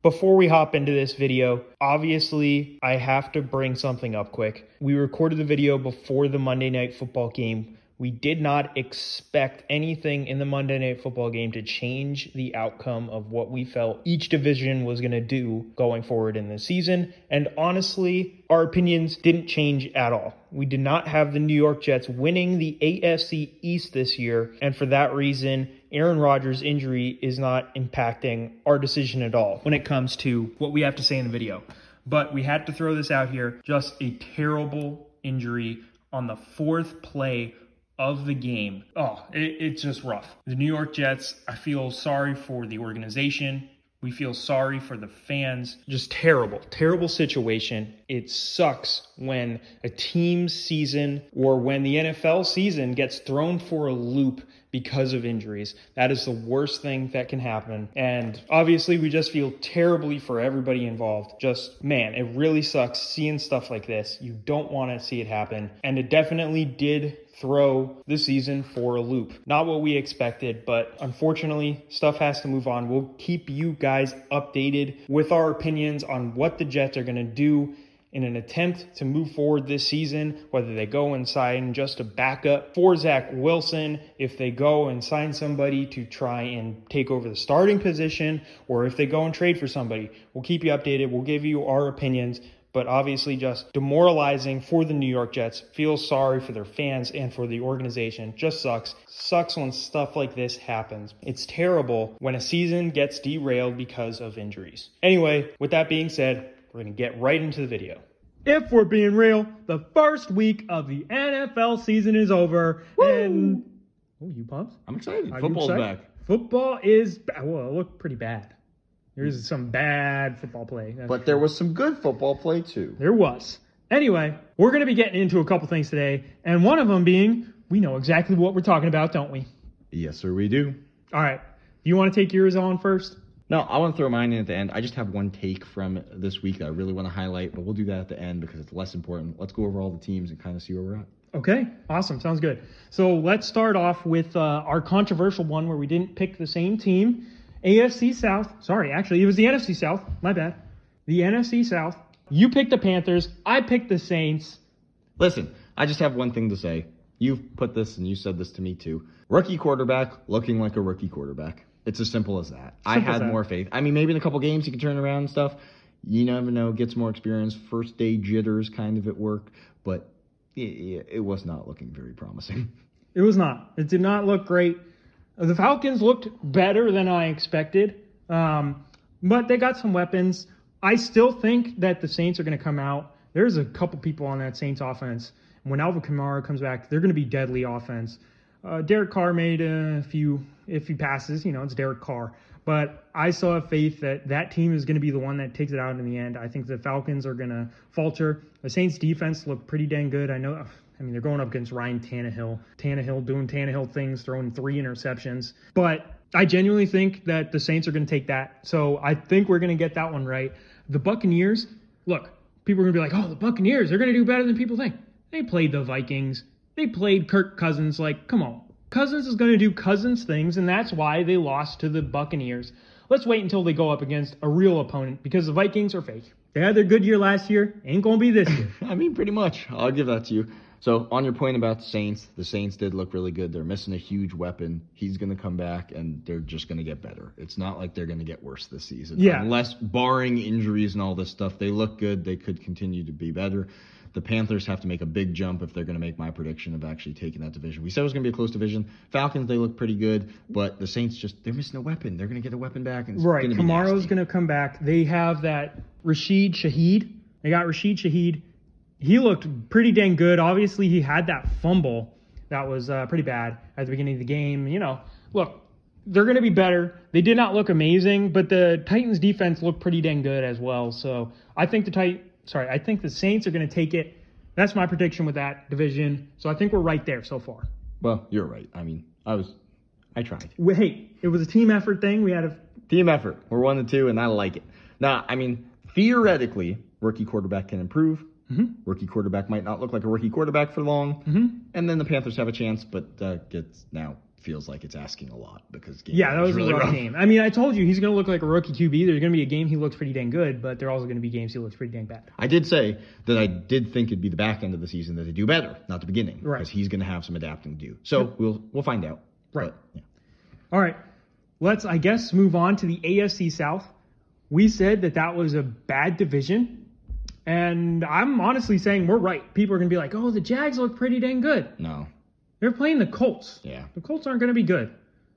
Before we hop into this video, obviously I have to bring something up quick. We recorded the video before the Monday Night Football game. We did not expect anything in the Monday Night Football game to change the outcome of what we felt each division was going to do going forward in the season. And honestly, our opinions didn't change at all. We did not have the New York Jets winning the AFC East this year. And for that reason, Aaron Rodgers' injury is not impacting our decision at all when it comes to what we have to say in the video. But we had to throw this out here. Just a terrible injury on the fourth play of the game. Oh, it, it's just rough. The New York Jets, I feel sorry for the organization. We feel sorry for the fans. Just terrible, terrible situation. It sucks when a team season or when the NFL season gets thrown for a loop because of injuries. That is the worst thing that can happen. And obviously, we just feel terribly for everybody involved. Just, man, it really sucks seeing stuff like this. You don't want to see it happen. And it definitely did throw the season for a loop. Not what we expected, but unfortunately, stuff has to move on. We'll keep you guys updated with our opinions on what the Jets are going to do in an attempt to move forward this season, whether they go and sign just a backup for Zach Wilson, if they go and sign somebody to try and take over the starting position, or if they go and trade for somebody. We'll keep you updated. We'll give you our opinions but obviously just demoralizing for the New York Jets. Feel sorry for their fans and for the organization. Just sucks. Sucks when stuff like this happens. It's terrible when a season gets derailed because of injuries. Anyway, with that being said, we're going to get right into the video. If we're being real, the first week of the NFL season is over. Woo! And. Oh, you pumped? I'm excited. Are Football's excited? back. Football is. Well, it looked pretty bad. There's some bad football play. but there was some good football play too. There was. Anyway, we're going to be getting into a couple things today, and one of them being we know exactly what we're talking about, don't we? Yes, sir, we do. All right. You want to take yours on first? No, I want to throw mine in at the end. I just have one take from this week that I really want to highlight, but we'll do that at the end because it's less important. Let's go over all the teams and kind of see where we're at. Okay, awesome. Sounds good. So let's start off with uh, our controversial one where we didn't pick the same team. AFC South. Sorry, actually, it was the NFC South. My bad. The NFC South. You picked the Panthers. I picked the Saints. Listen, I just have one thing to say. You've put this and you said this to me too. Rookie quarterback looking like a rookie quarterback. It's as simple as that. Simple I had more faith. I mean, maybe in a couple games he can turn around and stuff. You never know. Gets more experience. First day jitters kind of at work, but it, it was not looking very promising. It was not. It did not look great. The Falcons looked better than I expected, um, but they got some weapons. I still think that the Saints are going to come out. There's a couple people on that Saints offense. When Alvin Kamara comes back, they're going to be deadly offense. Uh, Derek Carr made a few, if passes, you know, it's Derek Carr. But I still have faith that that team is going to be the one that takes it out in the end. I think the Falcons are going to falter. The Saints defense looked pretty dang good. I know I mean, they're going up against Ryan Tannehill. Tannehill doing Tannehill things, throwing three interceptions. But I genuinely think that the Saints are going to take that. So I think we're going to get that one right. The Buccaneers, look, people are going to be like, oh, the Buccaneers, they're going to do better than people think. They played the Vikings. They played Kirk Cousins. Like, come on. Cousins is going to do Cousins things, and that's why they lost to the Buccaneers. Let's wait until they go up against a real opponent because the Vikings are fake. They had their good year last year, ain't going to be this year. I mean, pretty much. I'll give that to you. So on your point about the Saints, the Saints did look really good. They're missing a huge weapon. He's going to come back, and they're just going to get better. It's not like they're going to get worse this season. Yeah. Unless barring injuries and all this stuff, they look good. They could continue to be better. The Panthers have to make a big jump if they're going to make my prediction of actually taking that division. We said it was going to be a close division. Falcons, they look pretty good, but the Saints just they're missing a weapon. They're going to get a weapon back. And right. Kamara's going to come back. They have that Rashid Shaheed. They got Rashid Shaheed he looked pretty dang good. Obviously, he had that fumble that was uh, pretty bad at the beginning of the game. You know, look, they're going to be better. They did not look amazing, but the Titans defense looked pretty dang good as well. So I think the Tit- sorry, I think the Saints are going to take it. That's my prediction with that division. So I think we're right there so far. Well, you're right. I mean, I was, I tried. Hey, it was a team effort thing. We had a team effort. We're one and two, and I like it. Now, I mean, theoretically, rookie quarterback can improve. Mm-hmm. Rookie quarterback might not look like a rookie quarterback for long, mm-hmm. and then the Panthers have a chance, but uh, gets now feels like it's asking a lot because yeah, that was really a rough, rough, game. I mean, I told you he's going to look like a rookie QB. There's going to be a game he looks pretty dang good, but there are also going to be games he looks pretty dang bad. I did say that I did think it'd be the back end of the season that they do better, not the beginning, right? Because he's going to have some adapting to do. So we'll we'll find out. Right. But, yeah. All right. Let's I guess move on to the AFC South. We said that that was a bad division. And I'm honestly saying we're right. People are going to be like, oh, the Jags look pretty dang good. No. They're playing the Colts. Yeah. The Colts aren't going to be good.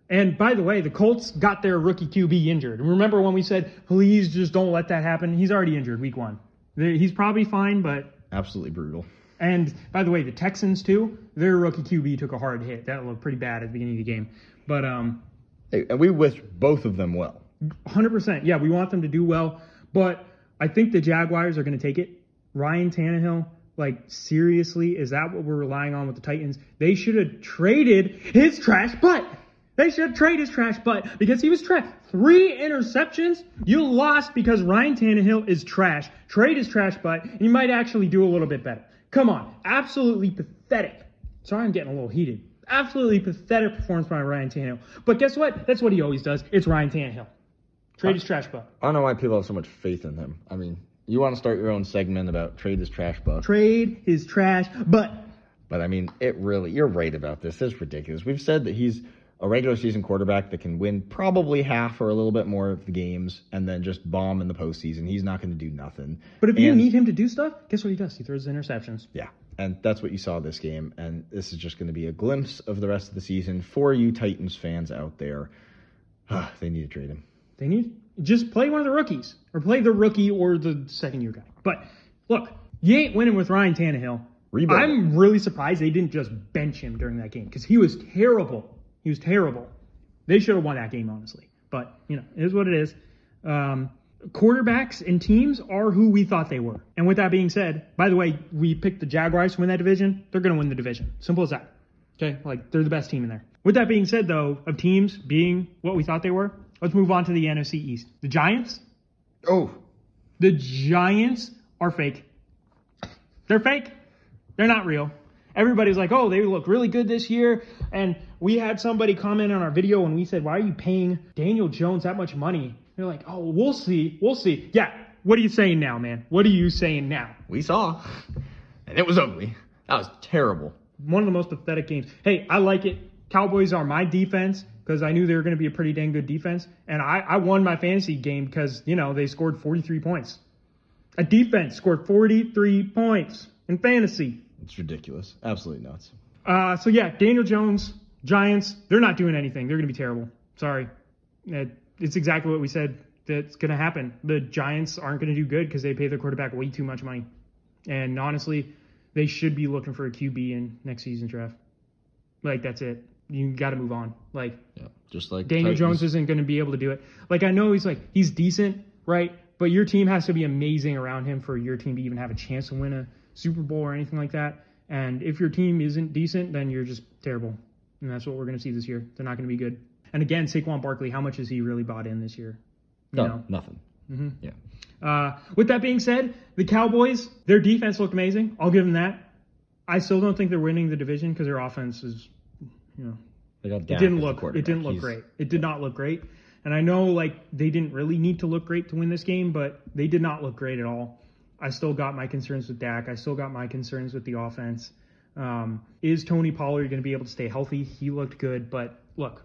And by the way, the Colts got their rookie QB injured. Remember when we said, please just don't let that happen? He's already injured week one. He's probably fine, but. Absolutely brutal. And by the way, the Texans too, their rookie QB took a hard hit. That looked pretty bad at the beginning of the game. But um and we wish both of them well. 100%. Yeah, we want them to do well, but I think the Jaguars are going to take it. Ryan Tannehill, like seriously, is that what we're relying on with the Titans? They should have traded his trash butt. They should trade his trash butt because he was trash. Three interceptions. You lost because Ryan Tannehill is trash. Trade his trash butt, and you might actually do a little bit better. Come on, absolutely pathetic. Sorry, I'm getting a little heated. Absolutely pathetic performance by Ryan Tannehill. But guess what? That's what he always does. It's Ryan Tannehill. Trade his trash butt. I don't know why people have so much faith in him. I mean, you want to start your own segment about trade his trash butt. Trade his trash but But I mean, it really, you're right about this. It's ridiculous. We've said that he's a regular season quarterback that can win probably half or a little bit more of the games and then just bomb in the postseason. He's not going to do nothing. But if and, you need him to do stuff, guess what he does? He throws interceptions. Yeah. And that's what you saw this game. And this is just going to be a glimpse of the rest of the season for you Titans fans out there. they need to trade him. They need just play one of the rookies or play the rookie or the second year guy. But look, you ain't winning with Ryan Tannehill. Rebuild. I'm really surprised they didn't just bench him during that game because he was terrible he was terrible. They should have won that game, honestly. But, you know, it is what it is. Um, quarterbacks and teams are who we thought they were. And with that being said, by the way, we picked the Jaguars to win that division. They're going to win the division. Simple as that. Okay? Like, they're the best team in there. With that being said, though, of teams being what we thought they were, let's move on to the NFC East. The Giants? Oh. The Giants are fake. They're fake. They're not real. Everybody's like, oh, they look really good this year. And we had somebody comment on our video and we said, why are you paying Daniel Jones that much money? They're like, oh, we'll see. We'll see. Yeah. What are you saying now, man? What are you saying now? We saw. And it was ugly. That was terrible. One of the most pathetic games. Hey, I like it. Cowboys are my defense because I knew they were going to be a pretty dang good defense. And I, I won my fantasy game because, you know, they scored 43 points. A defense scored 43 points in fantasy. It's ridiculous. Absolutely nuts. Uh, so yeah, Daniel Jones, Giants, they're not doing anything. They're going to be terrible. Sorry. It's exactly what we said that's going to happen. The Giants aren't going to do good because they pay their quarterback way too much money. And honestly, they should be looking for a QB in next season's draft. Like that's it. You got to move on. Like, yeah, just like Daniel Titans. Jones isn't going to be able to do it. Like I know he's like he's decent, right? But your team has to be amazing around him for your team to even have a chance to win a Super Bowl or anything like that. And if your team isn't decent, then you're just terrible. And that's what we're going to see this year. They're not going to be good. And again, Saquon Barkley, how much has he really bought in this year? You no, know? nothing. Mm-hmm. Yeah. Uh, with that being said, the Cowboys, their defense looked amazing. I'll give them that. I still don't think they're winning the division because their offense is, you know, it didn't look it didn't look He's... great. It did not look great. And I know like they didn't really need to look great to win this game, but they did not look great at all. I still got my concerns with Dak. I still got my concerns with the offense. Um, is Tony Pollard going to be able to stay healthy? He looked good, but look,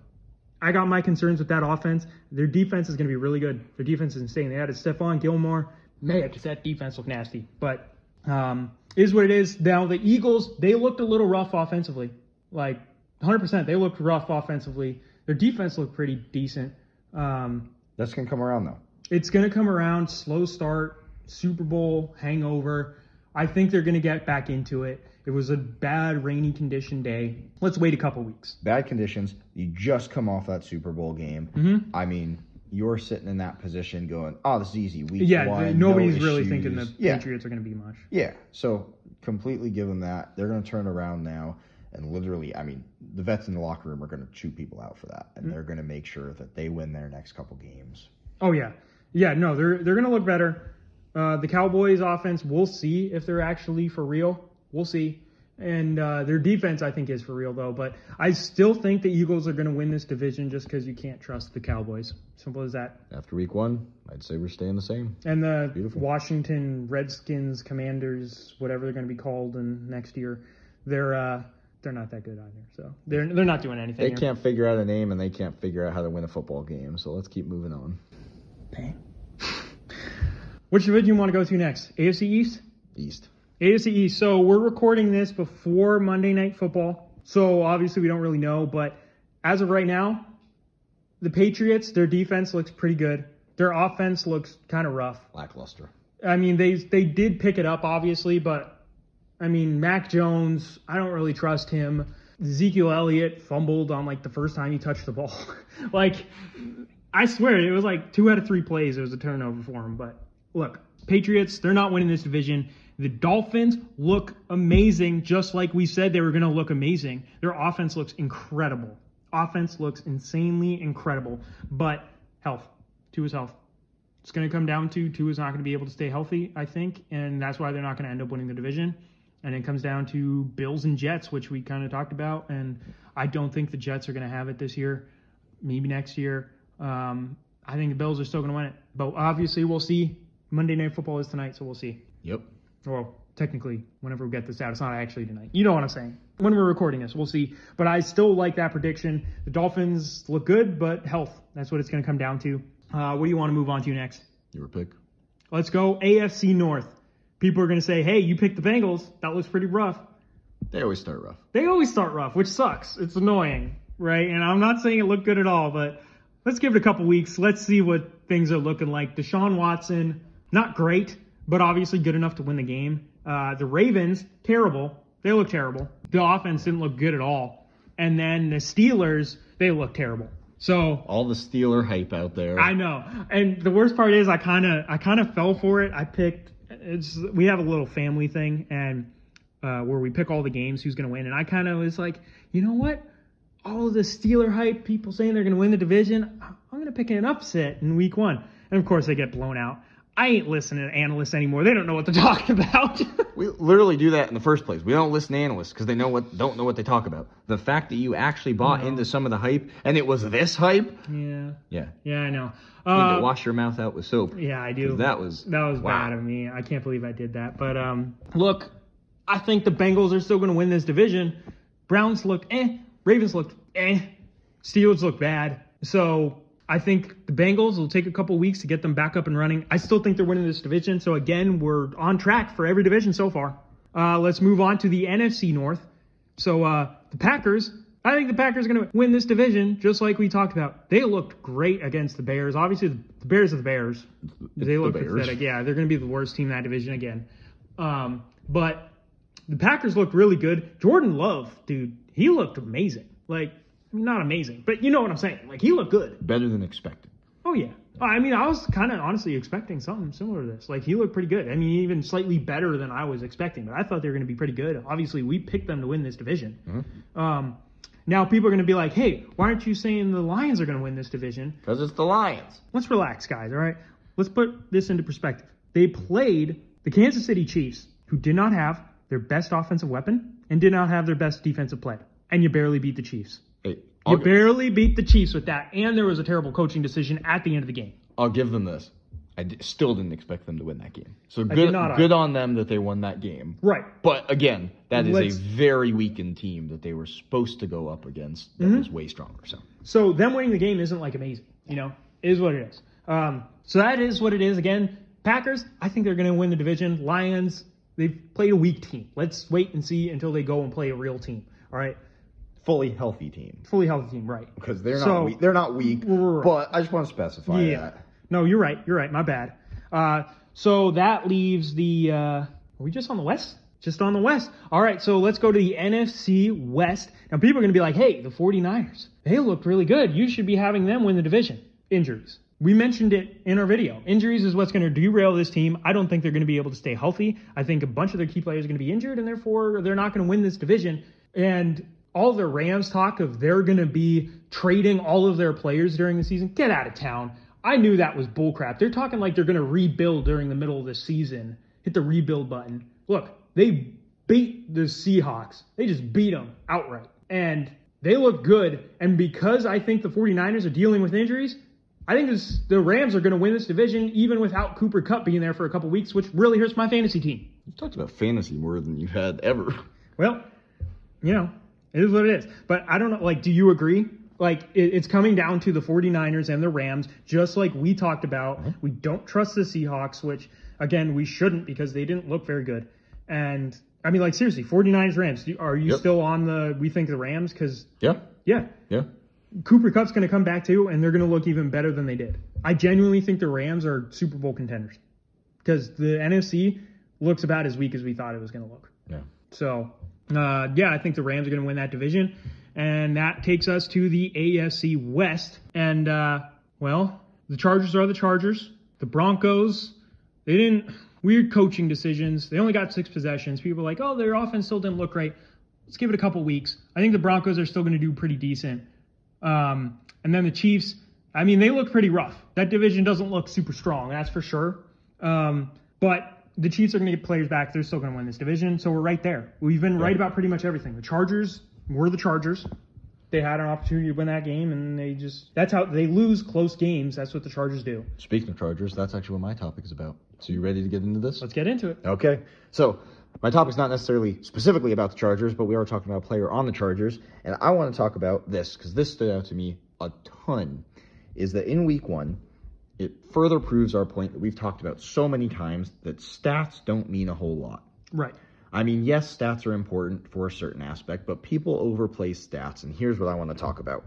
I got my concerns with that offense. Their defense is going to be really good. Their defense is insane. They added Stephon Gilmore. Man, does that defense look nasty? But um, is what it is. Now the Eagles, they looked a little rough offensively. Like 100%, they looked rough offensively. Their defense looked pretty decent. Um, That's going to come around though. It's going to come around. Slow start. Super Bowl hangover. I think they're going to get back into it. It was a bad rainy condition day. Let's wait a couple weeks. Bad conditions. You just come off that Super Bowl game. Mm-hmm. I mean, you're sitting in that position going, "Oh, this is easy." Week yeah, one, nobody's no really thinking the yeah. Patriots are going to be much. Yeah, so completely give them that. They're going to turn around now, and literally, I mean, the vets in the locker room are going to chew people out for that, and mm-hmm. they're going to make sure that they win their next couple games. Oh yeah, yeah. No, they're they're going to look better. Uh, the Cowboys offense, we'll see if they're actually for real. We'll see. And uh, their defense, I think, is for real though. But I still think the Eagles are going to win this division just because you can't trust the Cowboys. Simple as that. After Week One, I'd say we're staying the same. And the Beautiful. Washington Redskins, Commanders, whatever they're going to be called in next year, they're uh, they're not that good either. So they're they're not doing anything. They here. can't figure out a name and they can't figure out how to win a football game. So let's keep moving on. Dang. Which division do you want to go to next? AFC East. East. AFC East. So we're recording this before Monday Night Football. So obviously we don't really know, but as of right now, the Patriots, their defense looks pretty good. Their offense looks kind of rough. Lackluster. I mean, they they did pick it up obviously, but I mean, Mac Jones, I don't really trust him. Ezekiel Elliott fumbled on like the first time he touched the ball. like, I swear it was like two out of three plays. It was a turnover for him. But look, Patriots, they're not winning this division. The Dolphins look amazing, just like we said they were going to look amazing. Their offense looks incredible. Offense looks insanely incredible. But health, Tua's health. It's going to come down to Tua's not going to be able to stay healthy, I think, and that's why they're not going to end up winning the division. And it comes down to Bills and Jets, which we kind of talked about. And I don't think the Jets are going to have it this year. Maybe next year. Um, I think the Bills are still going to win it. But obviously, we'll see. Monday Night Football is tonight, so we'll see. Yep. Well, technically, whenever we get this out, it's not actually tonight. You know what I'm saying. When we're recording this, we'll see. But I still like that prediction. The Dolphins look good, but health. That's what it's going to come down to. Uh, what do you want to move on to next? Your pick. Let's go AFC North. People are going to say, hey, you picked the Bengals. That looks pretty rough. They always start rough. They always start rough, which sucks. It's annoying, right? And I'm not saying it looked good at all, but let's give it a couple weeks. Let's see what things are looking like. Deshaun Watson, not great, but obviously good enough to win the game. Uh, the Ravens, terrible. They look terrible. The offense didn't look good at all. And then the Steelers, they look terrible. So all the Steeler hype out there. I know. And the worst part is I kind of I kind of fell for it. I picked it's we have a little family thing and uh, where we pick all the games who's going to win and I kind of was like, "You know what? All the Steeler hype, people saying they're going to win the division, I'm going to pick an upset in week 1." And of course they get blown out. I ain't listening to analysts anymore. They don't know what they're talking about. we literally do that in the first place. We don't listen to analysts because they know what don't know what they talk about. The fact that you actually bought into some of the hype and it was this hype. Yeah. Yeah. Yeah, I know. You need to uh, wash your mouth out with soap. Yeah, I do. That was that was wow. bad of me. I can't believe I did that. But um, look, I think the Bengals are still going to win this division. Browns looked eh. Ravens looked eh. Steelers look bad. So I think the Bengals will take a couple weeks to get them back up and running. I still think they're winning this division. So again, we're on track for every division so far. Uh, let's move on to the NFC North. So uh, the Packers. I think the Packers are going to win this division, just like we talked about. They looked great against the Bears. Obviously, the Bears are the Bears. They look the pathetic. Yeah, they're going to be the worst team in that division again. Um, but the Packers looked really good. Jordan Love, dude, he looked amazing. Like not amazing, but you know what I'm saying. Like he looked good. Better than expected. Oh yeah. I mean, I was kind of honestly expecting something similar to this. Like he looked pretty good. I mean, even slightly better than I was expecting. But I thought they were going to be pretty good. Obviously, we picked them to win this division. Mm-hmm. Um, now people are going to be like, "Hey, why aren't you saying the Lions are going to win this division?" Because it's the Lions. Let's relax, guys. All right. Let's put this into perspective. They played the Kansas City Chiefs, who did not have their best offensive weapon and did not have their best defensive play, and you barely beat the Chiefs. Hey, you barely beat the Chiefs with that, and there was a terrible coaching decision at the end of the game. I'll give them this. I d- still didn't expect them to win that game. So good, good on them that they won that game. Right. But again, that is Let's, a very weakened team that they were supposed to go up against. That mm-hmm. was way stronger. So. So them winning the game isn't like amazing. You know, is what it is. Um, so that is what it is. Again, Packers. I think they're going to win the division. Lions. They've played a weak team. Let's wait and see until they go and play a real team. All right fully healthy team. Fully healthy team, right? Because they're so, not weak. They're not weak. Right. But I just want to specify yeah. that. No, you're right. You're right. My bad. Uh, so that leaves the. Uh, are we just on the West? Just on the West. All right, so let's go to the NFC West. Now, people are going to be like, hey, the 49ers, they looked really good. You should be having them win the division. Injuries. We mentioned it in our video. Injuries is what's going to derail this team. I don't think they're going to be able to stay healthy. I think a bunch of their key players are going to be injured, and therefore they're not going to win this division. And all the Rams talk of they're going to be trading all of their players during the season, get out of town. I knew that was bullcrap. They're talking like they're going to rebuild during the middle of the season. Hit the rebuild button. Look, they beat the Seahawks. They just beat them outright. And they look good. And because I think the 49ers are dealing with injuries, I think this, the Rams are going to win this division even without Cooper Kupp being there for a couple weeks, which really hurts my fantasy team. You talked about fantasy more than you've had ever. Well, you know, it is what it is. But I don't know. Like, do you agree? Like, it, it's coming down to the 49ers and the Rams, just like we talked about. Mm-hmm. We don't trust the Seahawks, which, again, we shouldn't because they didn't look very good. And, I mean, like, seriously, 49ers, Rams, are you yep. still on the, we think the Rams? Because, yeah. Yeah. Yeah. Cooper Kupp's going to come back too, and they're going to look even better than they did. I genuinely think the Rams are Super Bowl contenders because the NFC looks about as weak as we thought it was going to look. Yeah. So, uh, yeah, I think the Rams are going to win that division. And that takes us to the AFC West. And, uh, well, the Chargers are the Chargers. The Broncos, they didn't, weird coaching decisions. They only got six possessions. People are like, oh, their offense still didn't look right. Let's give it a couple weeks. I think the Broncos are still going to do pretty decent. Um, and then the Chiefs, I mean, they look pretty rough. That division doesn't look super strong, that's for sure. Um, but the Chiefs are going to get players back. They're still going to win this division. So we're right there. We've been right about pretty much everything. The Chargers were the Chargers. They had an opportunity to win that game, and they just, that's how they lose close games. That's what the Chargers do. Speaking of Chargers, that's actually what my topic is about. So you ready to get into this? Let's get into it. Okay. So my topic's not necessarily specifically about the Chargers, but we are talking about a player on the Chargers. And I want to talk about this because this stood out to me a ton. Is that in week one, it further proves our point that we've talked about so many times that stats don't mean a whole lot. Right. I mean, yes, stats are important for a certain aspect, but people overplay stats. And here's what I want to talk about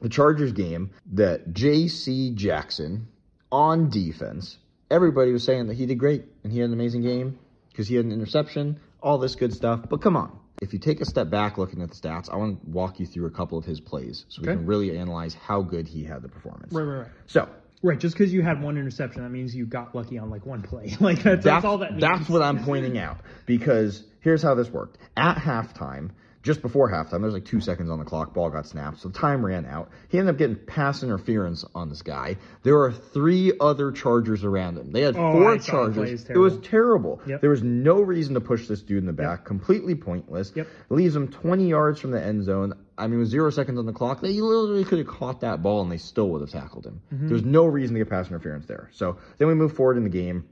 the Chargers game that J.C. Jackson on defense, everybody was saying that he did great and he had an amazing game because he had an interception, all this good stuff. But come on. If you take a step back looking at the stats, I want to walk you through a couple of his plays so we can really analyze how good he had the performance. Right, right, right. So, Right, just because you had one interception, that means you got lucky on like one play. like that's, that's, that's all that means. That's what I'm pointing out because here's how this worked. At halftime, just before halftime, there's like two seconds on the clock. Ball got snapped, so time ran out. He ended up getting pass interference on this guy. There were three other Chargers around him. They had oh, four Chargers. It was terrible. Yep. There was no reason to push this dude in the back. Yep. Completely pointless. Yep. Leaves him 20 yards from the end zone. I mean, with zero seconds on the clock, they literally could have caught that ball and they still would have tackled him. Mm-hmm. There's no reason to get pass interference there. So then we move forward in the game.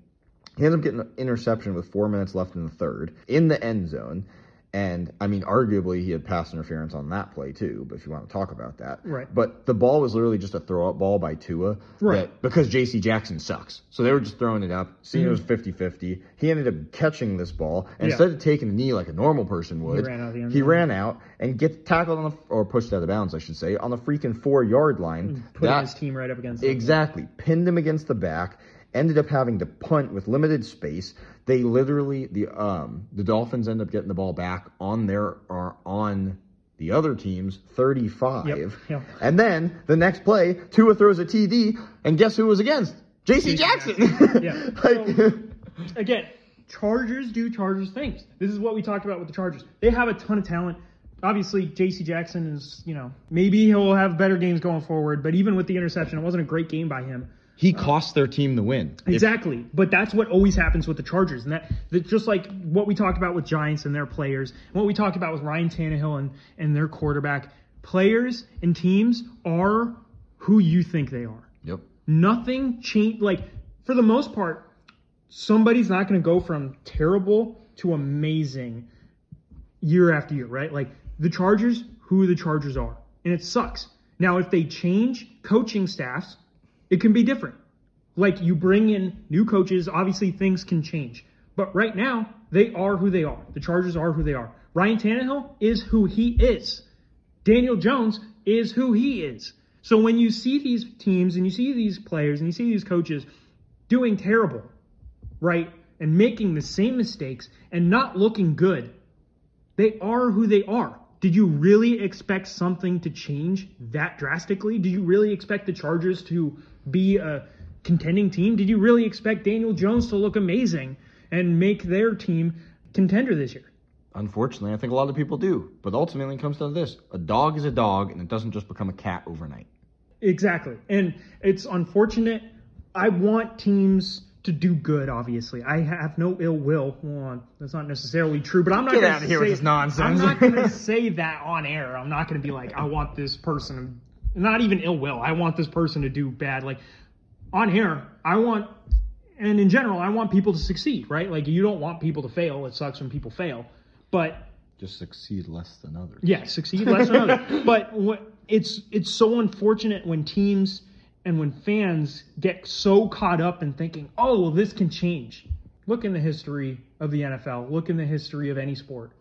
He ends up getting an interception with four minutes left in the third in the end zone. And I mean, arguably he had pass interference on that play too, but if you want to talk about that. Right. But the ball was literally just a throw up ball by Tua. Right. That, because JC Jackson sucks. So they were just throwing it up, seeing mm-hmm. it was 50 50. He ended up catching this ball. And yeah. instead of taking a knee like a normal person would, he ran out, he ran out and get tackled on the, or pushed out of bounds, I should say, on the freaking four yard line. Putting that, his team right up against Exactly. Pinned him against the back ended up having to punt with limited space. They literally the um the Dolphins end up getting the ball back on their or on the other team's 35. Yep, yep. And then the next play, Tua throws a TD, and guess who was against? JC Jackson. Jackson. yeah. like, so, again, Chargers do Chargers things. This is what we talked about with the Chargers. They have a ton of talent. Obviously, JC Jackson is, you know, maybe he'll have better games going forward, but even with the interception, it wasn't a great game by him. He cost their team the win. Exactly. If, but that's what always happens with the Chargers. And that, that just like what we talked about with Giants and their players, and what we talked about with Ryan Tannehill and, and their quarterback, players and teams are who you think they are. Yep. Nothing change like for the most part, somebody's not gonna go from terrible to amazing year after year, right? Like the Chargers, who the Chargers are. And it sucks. Now if they change coaching staffs it can be different. Like you bring in new coaches, obviously things can change. But right now, they are who they are. The Chargers are who they are. Ryan Tannehill is who he is. Daniel Jones is who he is. So when you see these teams and you see these players and you see these coaches doing terrible, right, and making the same mistakes and not looking good, they are who they are. Did you really expect something to change that drastically? Do you really expect the Chargers to be a contending team? Did you really expect Daniel Jones to look amazing and make their team contender this year? Unfortunately, I think a lot of people do. But ultimately, it comes down to this a dog is a dog, and it doesn't just become a cat overnight. Exactly. And it's unfortunate. I want teams to do good. Obviously, I have no ill will. Well, that's not necessarily true, but I'm not get out of here say, with this nonsense. I'm not going to say that on air. I'm not going to be like, I want this person. Not even ill will. I want this person to do bad. Like on air, I want, and in general, I want people to succeed. Right? Like you don't want people to fail. It sucks when people fail, but just succeed less than others. Yeah, succeed less than others. But what, it's it's so unfortunate when teams and when fans get so caught up in thinking, oh, well, this can change. Look in the history of the NFL. Look in the history of any sport.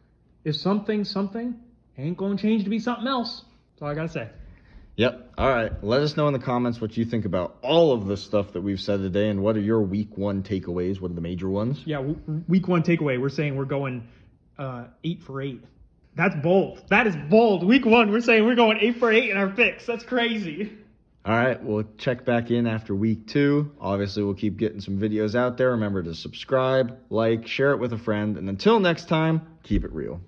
If something, something ain't going to change to be something else. That's all I got to say. Yep. All right. Let us know in the comments what you think about all of the stuff that we've said today and what are your week one takeaways? What are the major ones? Yeah, week one takeaway. We're saying we're going uh, eight for eight. That's bold. That is bold. Week one, we're saying we're going eight for eight in our picks. That's crazy. All right, we'll check back in after week two. Obviously, we'll keep getting some videos out there. Remember to subscribe, like, share it with a friend, and until next time, keep it real.